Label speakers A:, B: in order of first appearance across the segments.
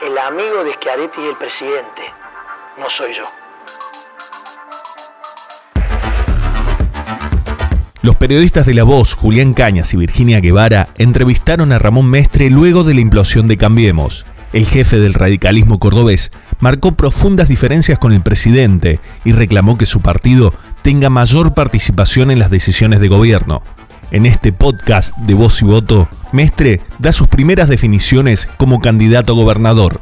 A: El amigo de Schiaretti y el presidente, no soy yo.
B: Los periodistas de La Voz, Julián Cañas y Virginia Guevara, entrevistaron a Ramón Mestre luego de la implosión de Cambiemos. El jefe del radicalismo cordobés marcó profundas diferencias con el presidente y reclamó que su partido tenga mayor participación en las decisiones de gobierno. En este podcast de Voz y Voto, Mestre da sus primeras definiciones como candidato a gobernador.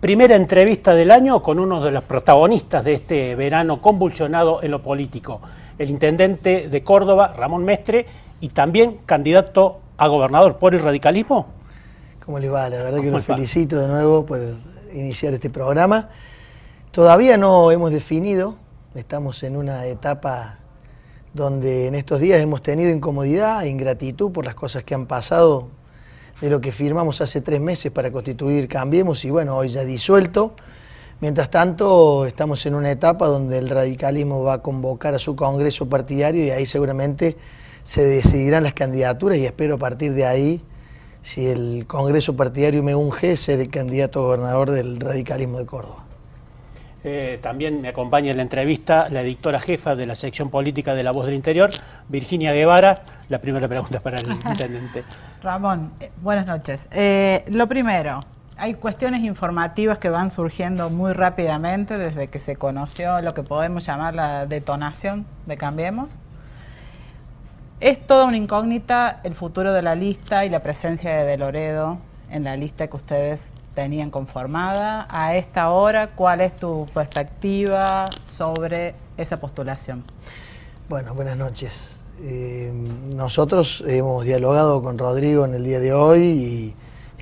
C: Primera entrevista del año con uno de los protagonistas de este verano convulsionado en lo político, el intendente de Córdoba, Ramón Mestre, y también candidato a gobernador por el radicalismo.
A: ¿Cómo le va? La verdad que lo felicito de nuevo por iniciar este programa. Todavía no hemos definido, estamos en una etapa donde en estos días hemos tenido incomodidad, ingratitud por las cosas que han pasado de lo que firmamos hace tres meses para constituir Cambiemos y bueno, hoy ya disuelto. Mientras tanto, estamos en una etapa donde el radicalismo va a convocar a su congreso partidario y ahí seguramente se decidirán las candidaturas y espero a partir de ahí, si el Congreso Partidario me unge, ser el candidato gobernador del radicalismo de Córdoba.
C: Eh, también me acompaña en la entrevista la editora jefa de la sección política de La Voz del Interior, Virginia Guevara. La primera pregunta para el intendente.
D: Ramón, eh, buenas noches. Eh, lo primero, hay cuestiones informativas que van surgiendo muy rápidamente desde que se conoció lo que podemos llamar la detonación de Cambiemos. Es toda una incógnita el futuro de la lista y la presencia de De Loredo en la lista que ustedes tenían conformada. A esta hora, ¿cuál es tu perspectiva sobre esa postulación?
A: Bueno, buenas noches. Eh, nosotros hemos dialogado con Rodrigo en el día de hoy y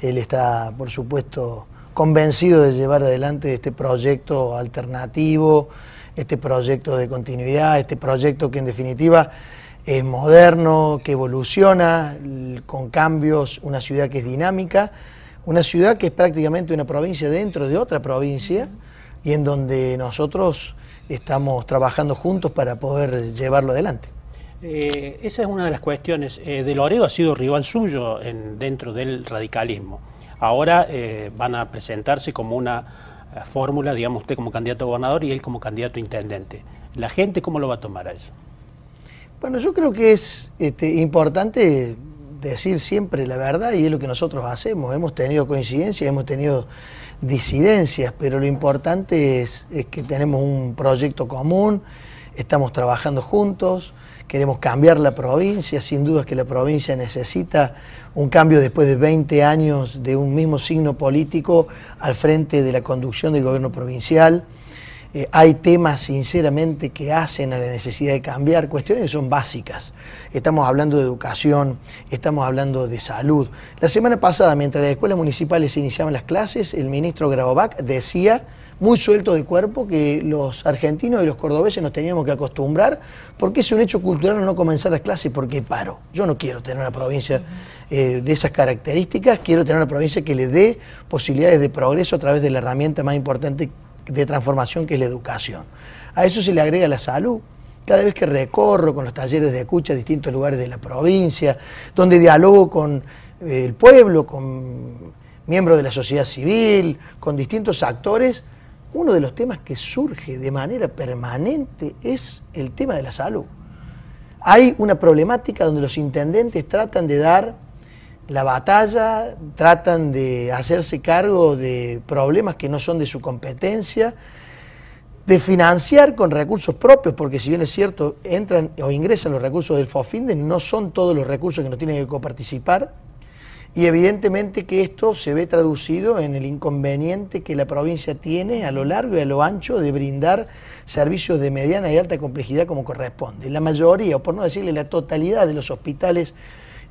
A: él está, por supuesto, convencido de llevar adelante este proyecto alternativo, este proyecto de continuidad, este proyecto que en definitiva es moderno, que evoluciona con cambios, una ciudad que es dinámica, una ciudad que es prácticamente una provincia dentro de otra provincia y en donde nosotros estamos trabajando juntos para poder llevarlo adelante.
C: Eh, esa es una de las cuestiones. Eh, de Loredo ha sido rival suyo dentro del radicalismo. Ahora eh, van a presentarse como una fórmula, digamos usted como candidato a gobernador y él como candidato a intendente. ¿La gente cómo lo va a tomar a eso?
A: Bueno, yo creo que es este, importante decir siempre la verdad y es lo que nosotros hacemos. Hemos tenido coincidencias, hemos tenido disidencias, pero lo importante es, que tenemos un proyecto común, estamos trabajando juntos, queremos cambiar la provincia, sin duda que la provincia necesita un cambio después de 20 años de un mismo signo político al frente de la conducción del gobierno provincial. Eh, hay temas, sinceramente, que hacen a la necesidad de cambiar, cuestiones que son básicas. Estamos hablando de educación, estamos hablando de salud. La semana pasada, mientras las escuelas municipales iniciaban las clases, el ministro Grabovac decía, muy suelto de cuerpo, que los argentinos y los cordobeses nos teníamos que acostumbrar, porque es un hecho cultural no comenzar las clases porque paro. Yo no quiero tener una provincia eh, de esas características, quiero tener una provincia que le dé posibilidades de progreso a través de la herramienta más importante de transformación que es la educación. A eso se le agrega la salud. Cada vez que recorro con los talleres de escucha a distintos lugares de la provincia, donde dialogo con eh, el pueblo, con miembros de la sociedad civil, con distintos actores, uno de los temas que surge de manera permanente es el tema de la salud. Hay una problemática donde los intendentes tratan de dar la batalla, tratan de hacerse cargo de problemas que no son de su competencia, de financiar con recursos propios, porque si bien es cierto, entran o ingresan los recursos del FOFINDE, no son todos los recursos que nos tienen que coparticipar, y evidentemente que esto se ve traducido en el inconveniente que la provincia tiene a lo largo y a lo ancho de brindar servicios de mediana y alta complejidad como corresponde. La mayoría, o por no decirle la totalidad de los hospitales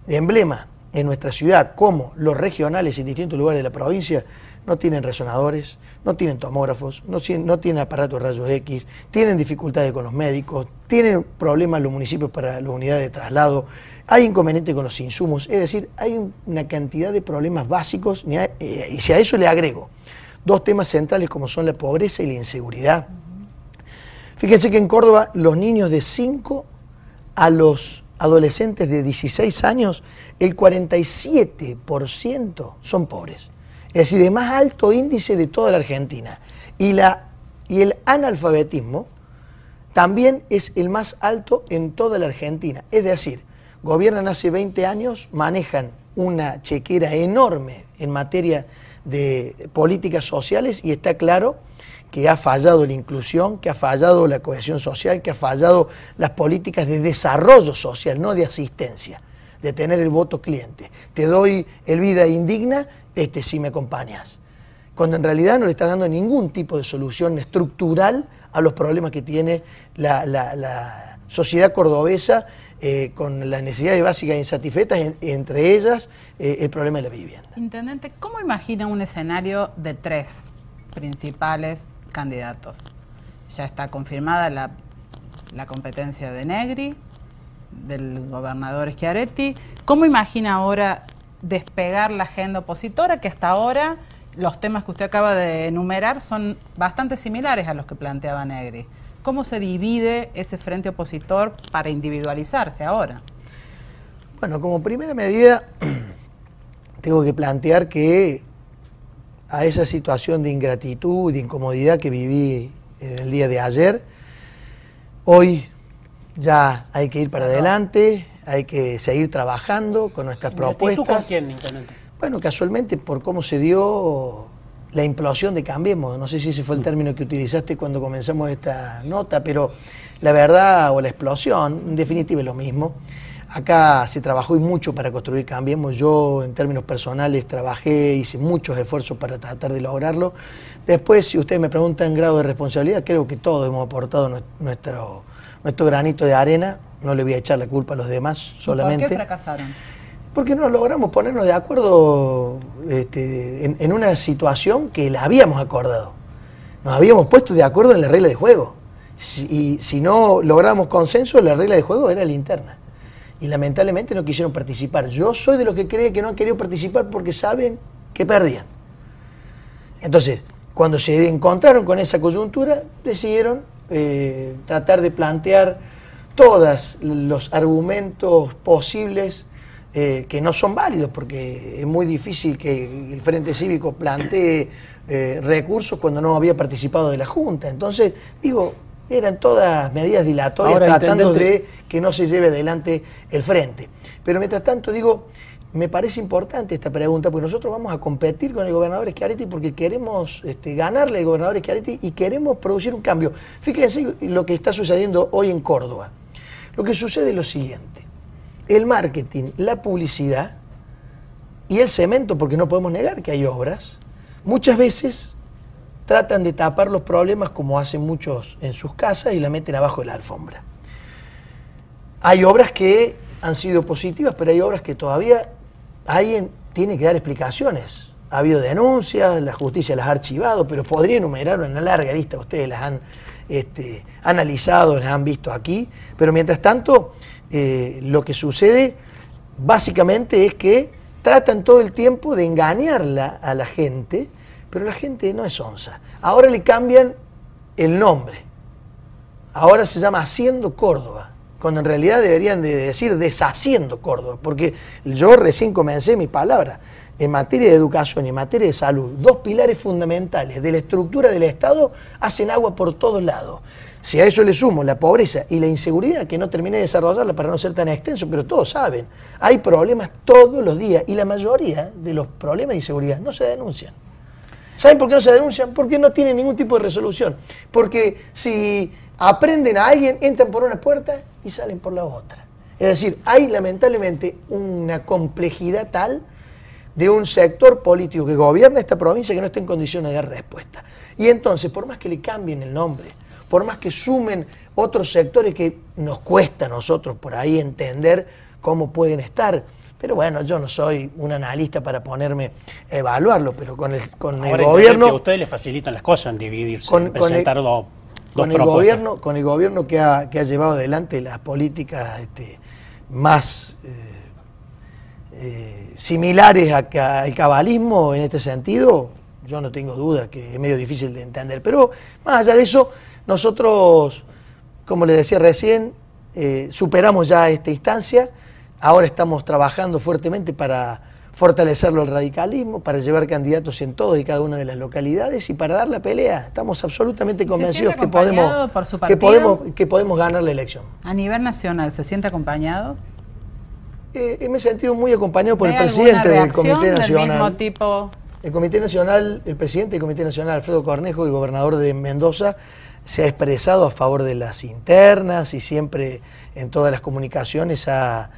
A: de emblema en nuestra ciudad, como los regionales en distintos lugares de la provincia, no tienen resonadores, no tienen tomógrafos, no, no tienen aparatos de rayos X, tienen dificultades con los médicos, tienen problemas los municipios para las unidades de traslado, hay inconvenientes con los insumos, es decir, hay una cantidad de problemas básicos eh, y si a eso le agrego dos temas centrales como son la pobreza y la inseguridad. Fíjense que en Córdoba los niños de 5 a los adolescentes de 16 años, el 47% son pobres. Es decir, el más alto índice de toda la Argentina. Y, la, y el analfabetismo también es el más alto en toda la Argentina. Es decir, gobiernan hace 20 años, manejan una chequera enorme en materia de políticas sociales y está claro que ha fallado la inclusión, que ha fallado la cohesión social, que ha fallado las políticas de desarrollo social, no de asistencia, de tener el voto cliente. Te doy el vida indigna, este si me acompañas. Cuando en realidad no le está dando ningún tipo de solución estructural a los problemas que tiene la, sociedad cordobesa eh, con las necesidades básicas insatisfechas, entre ellas eh, el problema de la vivienda.
D: Intendente, ¿cómo imagina un escenario de tres principales candidatos? Ya está confirmada la, la competencia de Negri, del gobernador Schiaretti. ¿Cómo imagina ahora despegar la agenda opositora que hasta ahora los temas que usted acaba de enumerar son bastante similares a los que planteaba Negri. ¿Cómo se divide ese frente opositor para individualizarse ahora?
A: Bueno, como primera medida, tengo que plantear que a esa situación de ingratitud, de incomodidad que viví el día de ayer, hoy ya hay que ir para adelante, hay que seguir trabajando con nuestras propuestas.
C: con quién, intendente?
A: Bueno, casualmente por cómo se dio la implosión de Cambiemos, no sé si ese fue el mm. término que utilizaste cuando comenzamos esta nota, pero la verdad o la explosión, en definitiva es lo mismo. Acá se trabajó y mucho para construir Cambiemos. Yo, en términos personales, trabajé, hice muchos esfuerzos para tratar de lograrlo. Después, si ustedes me preguntan grado de responsabilidad, creo que todos hemos aportado nuestro, nuestro granito de arena. No le voy a echar la culpa a los demás solamente.
D: ¿Por qué fracasaron?
A: porque no logramos ponernos de acuerdo este, en, una situación que la habíamos acordado. Nos habíamos puesto de acuerdo en la regla de juego. y si no logramos consenso, la regla de juego era la interna. Y lamentablemente no quisieron participar. Yo soy de los que cree que no han querido participar porque saben que perdían. Entonces, cuando se encontraron con esa coyuntura, decidieron eh, tratar de plantear todos los argumentos posibles eh, que no son válidos, porque es muy difícil que el Frente Cívico plantee eh, recursos cuando no había participado de la Junta. Entonces, digo, eran todas medidas dilatorias tratando de que no se lleve adelante el Frente. Pero mientras tanto, digo, me parece importante esta pregunta, porque nosotros vamos a competir con el gobernador Schiaretti porque queremos este, ganarle al gobernador Schiaretti y queremos producir un cambio. Fíjense lo que está sucediendo hoy en Córdoba. Lo que sucede es lo siguiente el marketing, la publicidad y el cemento, porque no podemos negar que hay obras, muchas veces tratan de tapar los problemas como hacen muchos en sus casas y la meten abajo de la alfombra. Hay obras que han sido positivas, pero hay obras que todavía alguien tiene que dar explicaciones. Ha habido denuncias, la justicia las ha archivado, pero podría enumerar una larga lista, ustedes las han este, analizado, las han visto aquí, pero mientras tanto eh, lo que sucede básicamente es que tratan todo el tiempo de engañarla a la gente, pero la gente no es onza. Ahora le cambian el nombre. Ahora se llama Haciendo Córdoba, cuando en realidad deberían de decir Deshaciendo Córdoba, porque yo recién comencé mi palabra. En materia de educación y en materia de salud, dos pilares fundamentales de la estructura del Estado hacen agua por todos lados. Si a eso le sumo la pobreza y la inseguridad, que no terminé de desarrollarla para no ser tan extenso, pero todos saben, hay problemas todos los días y la mayoría de los problemas de inseguridad no se denuncian. ¿Saben por qué no se denuncian? Porque no tienen ningún tipo de resolución. Porque si aprenden a alguien, entran por una puerta y salen por la otra. Es decir, hay lamentablemente una complejidad tal de un sector político que gobierna esta provincia que no está en condiciones de dar respuesta. Y entonces, por más que le cambien el nombre, por más que sumen otros sectores que nos cuesta a nosotros por ahí entender cómo pueden estar. Pero bueno, yo no soy un analista para ponerme a evaluarlo, pero con el, con el gobierno...
C: a ustedes les facilitan las cosas en dividirse, en presentar
A: con
C: dos,
A: con el gobierno Con el gobierno que ha, que ha llevado adelante las políticas este, más eh, eh, similares al cabalismo en este sentido, yo no tengo duda que es medio difícil de entender. Pero más allá de eso nosotros, como le decía recién, eh, superamos ya esta instancia, ahora estamos trabajando fuertemente para fortalecerlo el radicalismo, para llevar candidatos en todas y cada una de las localidades y para dar la pelea. Estamos absolutamente convencidos que podemos, que, podemos, que podemos ganar la elección.
D: A nivel nacional, ¿se siente acompañado?
A: Eh, me he sentido muy acompañado por el presidente del Comité Nacional.
D: Del mismo tipo?
A: El Comité Nacional, el presidente del Comité Nacional, Alfredo Cornejo, el gobernador de Mendoza, se ha expresado a favor de las internas y siempre en todas las comunicaciones ha,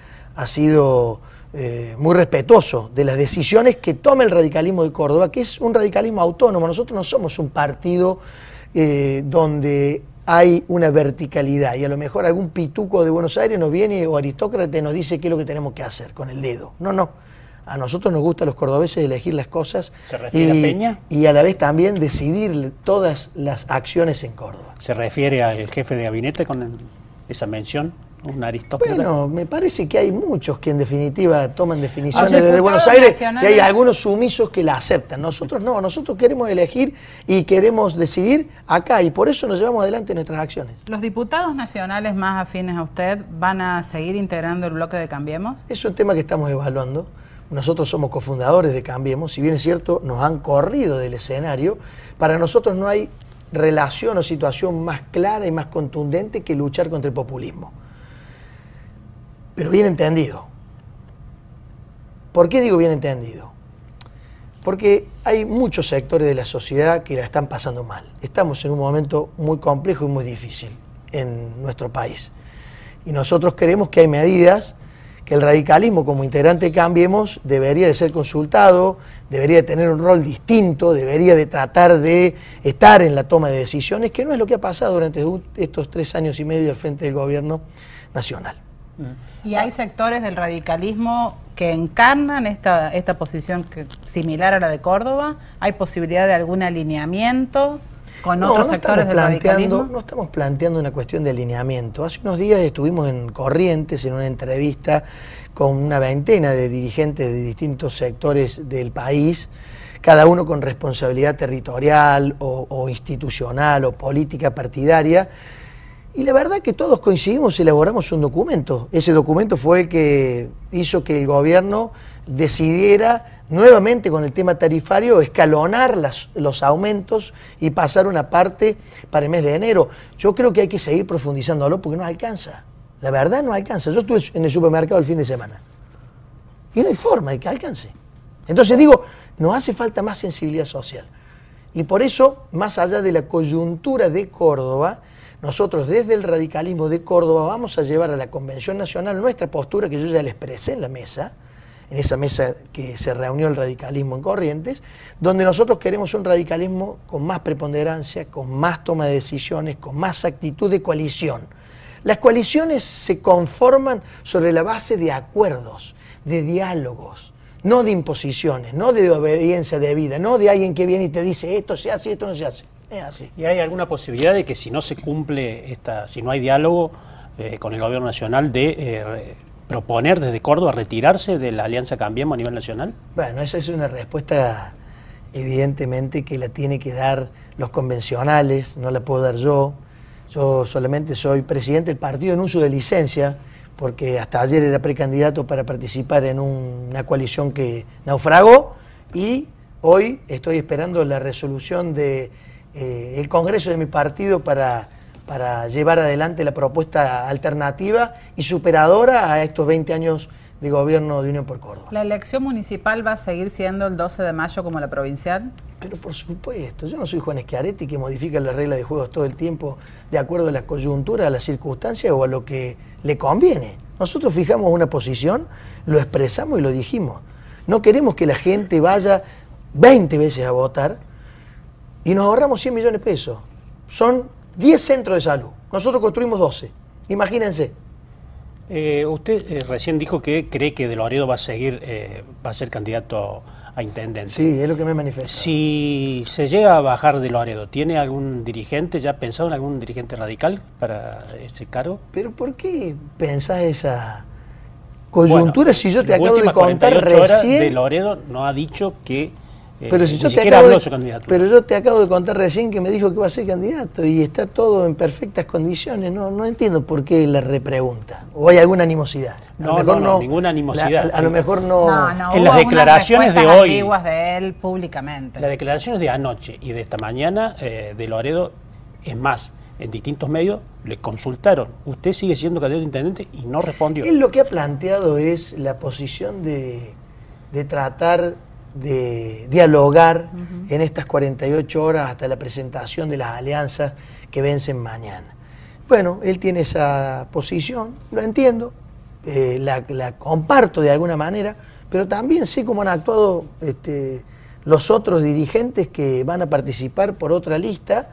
A: sido eh, muy respetuoso de las decisiones que toma el radicalismo de Córdoba, que es un radicalismo autónomo. Nosotros no somos un partido eh, donde hay una verticalidad y a lo mejor algún pituco de Buenos Aires nos viene o aristócrata nos dice qué es lo que tenemos que hacer con el dedo. No, no. A nosotros nos gusta a los cordobeses elegir las cosas
C: ¿Se refiere y, a Peña?
A: y a la vez también decidir todas las acciones en Córdoba.
C: ¿Se refiere al jefe de gabinete con esa mención? Un aristócrata.
A: Bueno, me parece que hay muchos que en definitiva toman definiciones desde Buenos Aires y hay algunos sumisos que la aceptan. Nosotros no, nosotros queremos elegir y queremos decidir acá y por eso nos llevamos adelante nuestras acciones.
D: ¿Los diputados nacionales más afines a usted van a seguir integrando el bloque de Cambiemos?
A: Es un tema que estamos evaluando. Nosotros somos cofundadores de Cambiemos, si bien es cierto, nos han corrido del escenario. Para nosotros no hay relación o situación más clara y más contundente que luchar contra el populismo pero bien entendido. ¿Por qué digo bien entendido? Porque hay muchos sectores de la sociedad que la están pasando mal. Estamos en un momento muy complejo y muy difícil en nuestro país. Y nosotros creemos que hay medidas que el radicalismo como integrante Cambiemos debería de ser consultado, debería de tener un rol distinto, debería de tratar de estar en la toma de decisiones, que no es lo que ha pasado durante estos tres años y medio al frente del gobierno nacional.
D: ¿Y hay sectores del radicalismo que encarnan esta, esta posición similar a la de Córdoba? ¿Hay posibilidad de algún alineamiento con otros sectores del radicalismo?
A: No estamos planteando una cuestión de alineamiento. Hace unos días estuvimos en Corrientes en una entrevista con una veintena de dirigentes de distintos sectores del país, cada uno con responsabilidad territorial o institucional o política partidaria y la verdad que todos coincidimos y elaboramos un documento. Ese documento fue el que hizo que el gobierno decidiera nuevamente con el tema tarifario escalonar los aumentos y pasar una parte para el mes de enero. Yo creo que hay que seguir profundizándolo porque no alcanza. La verdad no alcanza. Yo estuve en el supermercado el fin de semana y no hay forma de que alcance. Entonces digo, nos hace falta más sensibilidad social. Y por eso, más allá de la coyuntura de Córdoba, nosotros desde el radicalismo de Córdoba vamos a llevar a la Convención Nacional nuestra postura que yo ya le expresé en la mesa, en esa mesa que se reunió el radicalismo en Corrientes, donde nosotros queremos un radicalismo con más preponderancia, con más toma de decisiones, con más actitud de coalición. Las coaliciones se conforman sobre la base de acuerdos, de diálogos, no de imposiciones, no de obediencia de vida, no de alguien que viene y te dice esto se hace, esto no se hace.
C: ¿Y hay alguna posibilidad de que si no se cumple esta, si no hay diálogo eh, con el gobierno nacional, de eh, proponer desde Córdoba retirarse de la Alianza Cambiemos a nivel nacional?
A: Bueno, esa es una respuesta evidentemente que la tiene que dar los convencionales, no la puedo dar yo. Yo solamente soy presidente del partido en uso de licencia, porque hasta ayer era precandidato para participar en una coalición que naufragó y hoy estoy esperando la resolución de eh, el Congreso de mi partido para, para llevar adelante la propuesta alternativa y superadora a estos 20 años de gobierno de Unión por Córdoba.
D: ¿La elección municipal va a seguir siendo el 12 de mayo como la provincial?
A: Pero por supuesto, yo no soy Juan Schiaretti que modifica las reglas de juegos todo el tiempo de acuerdo a la coyuntura, a las circunstancias o a lo que le conviene. Nosotros fijamos una posición, lo expresamos y lo dijimos. No queremos que la gente vaya 20 veces a votar y nos ahorramos 100 millones de pesos. Son 10 centros de salud. Nosotros construimos 12. Imagínense.
C: Eh, usted eh, recién dijo que cree que De Loredo va a seguir, eh, va a ser candidato a intendente.
A: Sí, es lo que me manifiesta.
C: Si se llega a bajar De Loredo, ¿tiene algún dirigente, ya pensado en algún dirigente radical para ese cargo?
A: Pero ¿por qué pensás esa coyuntura si yo te acabo de contar recién?
C: de Loredo no ha dicho que
A: pero si
C: ni
A: yo te acabo
C: habló
A: de,
C: su.
A: Pero yo te acabo de contar recién que me dijo que va a ser candidato y está todo en perfectas condiciones. No, no entiendo por qué la repregunta. ¿O hay alguna animosidad? A lo
C: No,
A: mejor
C: no, no, ninguna animosidad.
A: la- a, a lo mejor no.
D: No, no,
C: En las declaraciones de hoy-
D: de él públicamente.
C: Las declaraciones de anoche y de esta mañana eh, de Loredo, es más, en distintos medios le consultaron, usted sigue siendo candidato a intendente y no respondió.
A: Él lo que ha planteado es la posición de, de tratar de dialogar en estas 48 horas hasta la presentación de las alianzas que vencen mañana. Bueno, él tiene esa posición, lo entiendo, eh, la, la comparto de alguna manera, pero también sé cómo han actuado este, los otros dirigentes que van a participar por otra lista.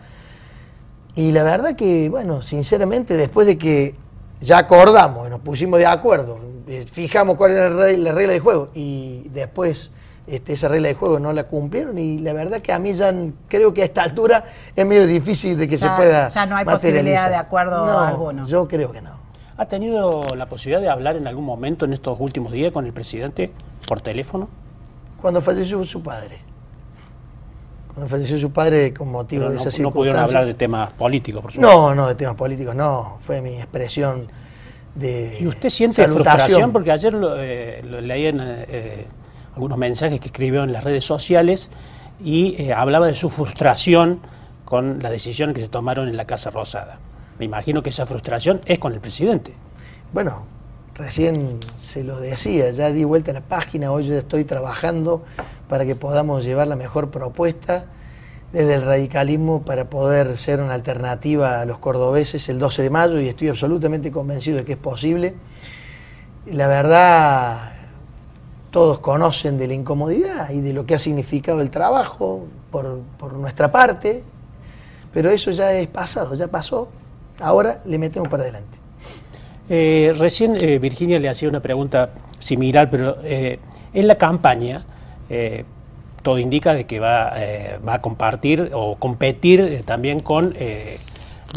A: Y la verdad que, bueno, sinceramente, después de que ya acordamos y nos pusimos de acuerdo, eh, fijamos cuál era la regla, la regla de juego y después este, esa regla de juego no la cumplieron y la verdad que a mí ya creo que a esta altura es medio difícil de que
D: Ya-
A: se pueda
D: ya no hay
A: materializar.
D: posibilidad de acuerdo
A: No,
D: alguno.
A: Yo creo que no.
C: ¿Ha tenido la posibilidad de hablar en algún momento en estos últimos días con el presidente por teléfono?
A: Cuando falleció su padre. Cuando falleció su padre con motivo
C: Pero
A: de
C: no,
A: esa
C: no pudieron hablar de temas políticos, por supuesto.
A: No, no, de temas políticos no. Fue mi expresión de.
C: ¿Y usted siente
A: salutación.
C: frustración? Porque ayer lo, eh, lo leí en eh, algunos mensajes que escribió en las redes sociales y eh, hablaba de su frustración con las decisiones que se tomaron en la Casa Rosada. Me imagino que esa frustración es con el presidente.
A: Bueno, recién se lo decía, ya di vuelta a la página, hoy ya estoy trabajando para que podamos llevar la mejor propuesta desde el radicalismo para poder ser una alternativa a los cordobeses el 12 de mayo y estoy absolutamente convencido de que es posible. La verdad, todos conocen de la incomodidad y de lo que ha significado el trabajo por, por nuestra parte, pero eso ya es pasado, ya pasó, ahora le metemos para adelante.
C: Eh, recién eh, Virginia le hacía una pregunta similar, pero eh, en la campaña todo indica de que va, va a compartir o competir también con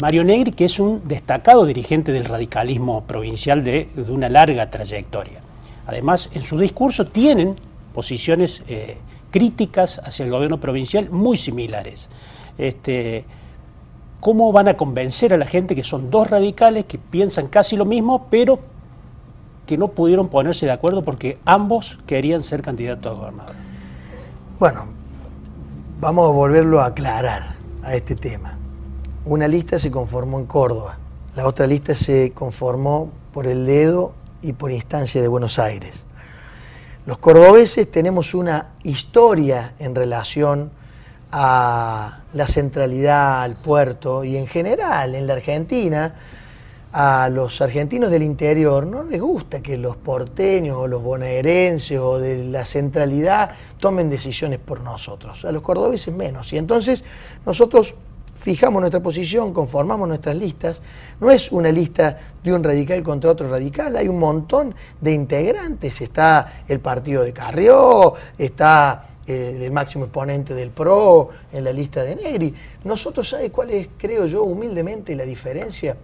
C: Mario Negri, que es un destacado dirigente del radicalismo provincial de, de una larga trayectoria. Además, en su discurso tienen posiciones eh, críticas hacia el gobierno provincial muy similares. Este, ¿Cómo van a convencer a la gente que son dos radicales que piensan casi lo mismo, pero que no pudieron ponerse de acuerdo porque ambos querían ser candidatos a gobernador?
A: Bueno, vamos a volverlo a aclarar a este tema. Una lista se conformó en Córdoba, la otra lista se conformó por el dedo y por instancia de Buenos Aires. Los cordobeses tenemos una historia en relación a la centralidad, al puerto y en general en la Argentina a los argentinos del interior no les gusta que los porteños o los bonaerenses o de la centralidad tomen decisiones por nosotros, a los cordobeses menos. Y entonces nosotros fijamos nuestra posición, conformamos nuestras listas. No es una lista de un radical contra otro radical, hay un montón de integrantes. Está el partido de Carrió, está eh, el máximo exponente del PRO en la lista de Negri. Nosotros, ¿sabe cuál es, creo yo, humildemente la diferencia?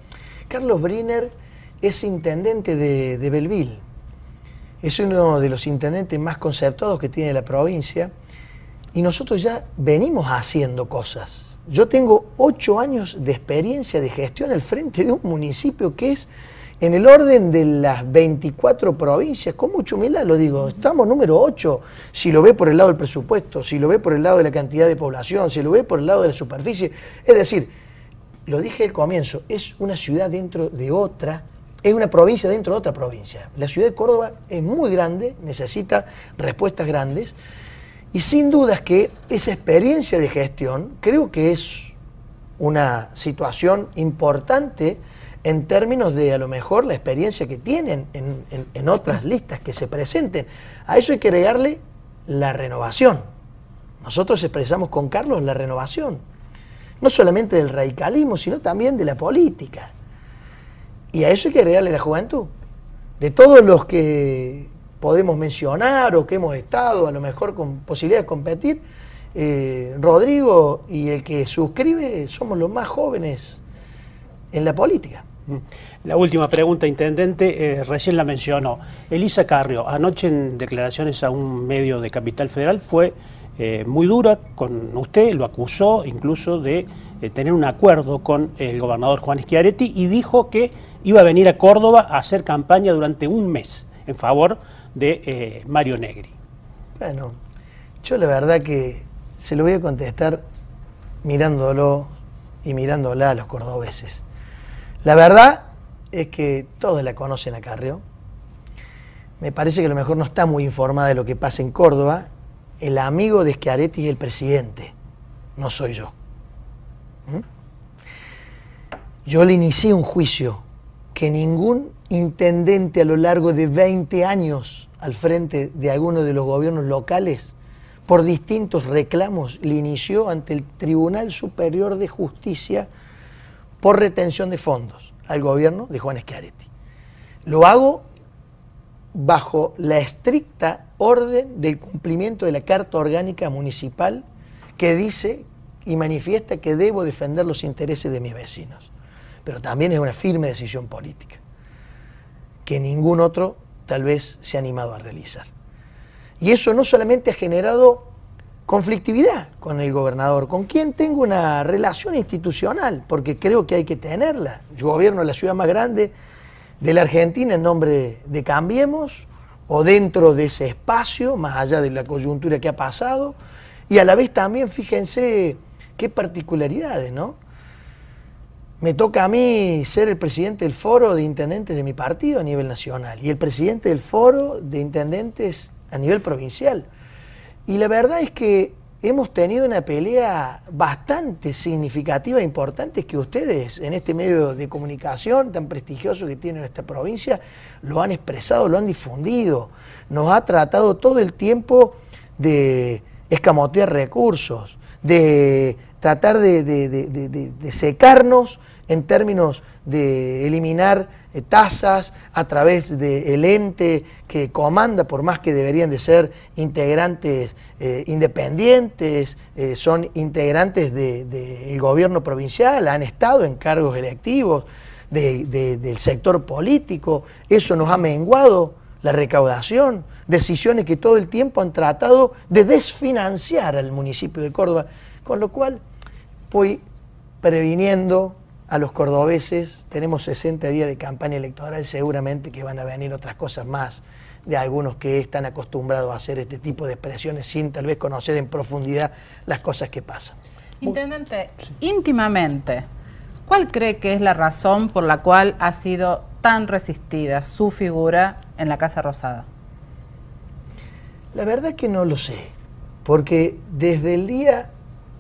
A: Carlos Briner es intendente de, de Belville. Es uno de los intendentes más conceptuados que tiene la provincia. Y nosotros ya venimos haciendo cosas. Yo tengo ocho años de experiencia de gestión al frente de un municipio que es en el orden de las 24 provincias, con mucha humildad lo digo, estamos número 8, si lo ve por el lado del presupuesto, si lo ve por el lado de la cantidad de población, si lo ve por el lado de la superficie. Es decir, lo dije al comienzo, es una ciudad dentro de otra, es una provincia dentro de otra provincia. La ciudad de Córdoba es muy grande, necesita respuestas grandes, y sin dudas que esa experiencia de gestión creo que es una situación importante en términos de a lo mejor la experiencia que tienen en, en- en otras listas que se presenten. A eso hay que agregarle la renovación. Nosotros expresamos con Carlos la renovación, no solamente del radicalismo, sino también de la política. Y a eso hay que agregarle la juventud. De todos los que podemos mencionar o que hemos estado a lo mejor con posibilidad de competir, eh, Rodrigo y el que suscribe somos los más jóvenes en la política.
C: La última pregunta, intendente, eh, recién la mencionó. Elisa Carrio, anoche en declaraciones a un medio de Capital Federal, fue eh, muy dura con usted, lo acusó incluso de tener un acuerdo con el gobernador Juan Schiaretti y dijo que iba a venir a Córdoba a hacer campaña durante un mes en favor de eh, Mario Negri.
A: Bueno, yo la verdad que se lo voy a contestar mirándolo y mirándola a los cordobeses. La verdad es que todos la conocen a Carrió. Me parece que a lo mejor no está muy informada de lo que pasa en Córdoba. El amigo de Schiaretti es el presidente, no soy yo. ¿Mm? Yo le inicié un juicio que ningún intendente a lo largo de 20 años al frente de alguno de los gobiernos locales, por distintos reclamos, le inició ante el Tribunal Superior de Justicia por retención de fondos al gobierno de Juan Schiaretti. Lo hago bajo la estricta orden del cumplimiento de la Carta Orgánica Municipal que dice y manifiesta que debo defender los intereses de mis vecinos. Pero también es una firme decisión política que ningún otro tal vez se ha animado a realizar. Y eso no solamente ha generado conflictividad con el gobernador, con quien tengo una relación institucional, porque creo que hay que tenerla. Yo gobierno la ciudad más grande de la Argentina en nombre de Cambiemos, o dentro de ese espacio, más allá de la coyuntura que ha pasado, y a la vez también, fíjense qué particularidades, ¿no? Me toca a mí ser el presidente del foro de intendentes de mi partido a nivel nacional y el presidente del foro de intendentes a nivel provincial. Y la verdad es que hemos tenido una pelea bastante significativa e importante que ustedes en este medio de comunicación tan prestigioso que tiene nuestra provincia lo han expresado, lo han difundido. Nos ha tratado todo el tiempo de escamotear recursos, de tratar de, secarnos en términos de eliminar eh, tasas a través del ente que comanda, por más que deberían de ser integrantes eh, independientes, eh, son integrantes del gobierno provincial, han estado en cargos electivos del sector político, eso nos ha menguado la recaudación, decisiones que todo el tiempo han tratado de desfinanciar al municipio de Córdoba, con lo cual voy previniendo a los cordobeses, tenemos 60 días de campaña electoral, seguramente que van a venir otras cosas más de algunos que están acostumbrados a hacer este tipo de expresiones sin tal vez conocer en profundidad las cosas que pasan.
D: Intendente, íntimamente, ¿cuál cree que es la razón por la cual ha sido tan resistida su figura en la Casa Rosada?
A: La verdad que no lo sé, porque desde el día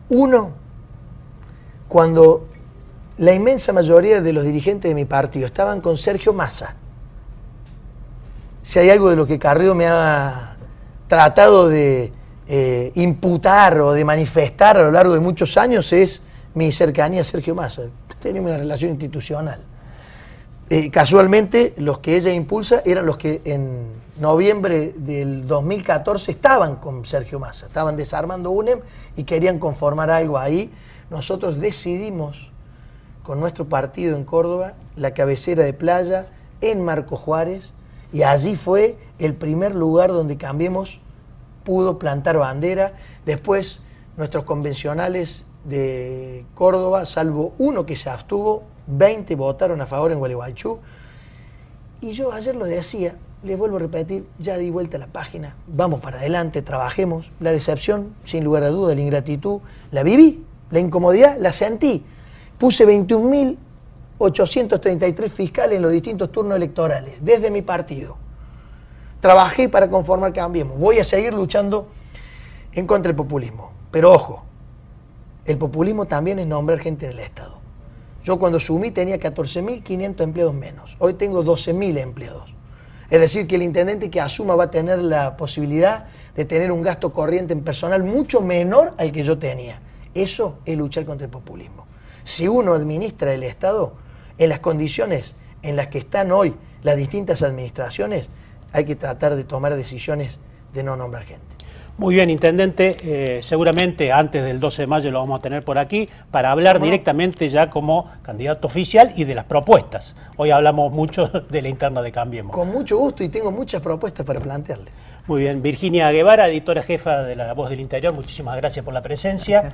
A: uno, cuando la inmensa mayoría de los dirigentes de mi partido estaban con Sergio Massa. Si hay algo de lo que Carrillo me ha tratado de eh, imputar o de manifestar a lo largo de muchos años es mi cercanía a Sergio Massa. Tenemos una relación institucional. Eh, casualmente, los que ella impulsa eran los que en noviembre del 2014 estaban con Sergio Massa, estaban desarmando UNEM y querían conformar algo ahí. Nosotros decidimos con nuestro partido en Córdoba, la cabecera de playa, en Marco Juárez, y allí fue el primer lugar donde Cambiemos pudo plantar bandera. Después, nuestros convencionales de Córdoba, salvo uno que se abstuvo, 20 votaron a favor en Gualeguaychú. Y yo ayer lo decía, les vuelvo a repetir, ya di vuelta a la página, vamos para adelante, trabajemos. La decepción, sin lugar a duda, la ingratitud, la viví, la incomodidad, la sentí puse 21.833 fiscales en los distintos turnos electorales, desde mi partido. Trabajé para conformar Cambiemos. Voy a seguir luchando en contra del populismo. Pero ojo, el populismo también es nombrar gente en el Estado. Yo cuando sumí tenía 14.500 empleados menos. Hoy tengo 12.000 empleados. Es decir, que el intendente que asuma va a tener la posibilidad de tener un gasto corriente en personal mucho menor al que yo tenía. Eso es luchar contra el populismo si uno administra el Estado en las condiciones en las que están hoy las distintas administraciones, hay que tratar de tomar decisiones de no nombrar gente.
C: Muy bien, intendente. Eh, seguramente antes del 12 de mayo lo vamos a tener por aquí para hablar directamente ya como candidato oficial y de las propuestas. Hoy hablamos mucho de la interna de Cambiemos.
A: Con mucho gusto y tengo muchas propuestas para plantearle.
C: Muy bien, Virginia Guevara, editora jefa de La Voz del Interior, muchísimas gracias por la presencia.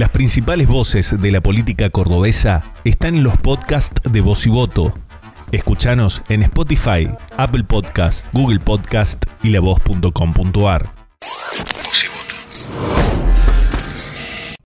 B: Las principales voces de la política cordobesa están en los podcasts de Voz y Voto Escuchanos en Spotify, Apple Podcast, Google Podcast y lavoz.com.ar.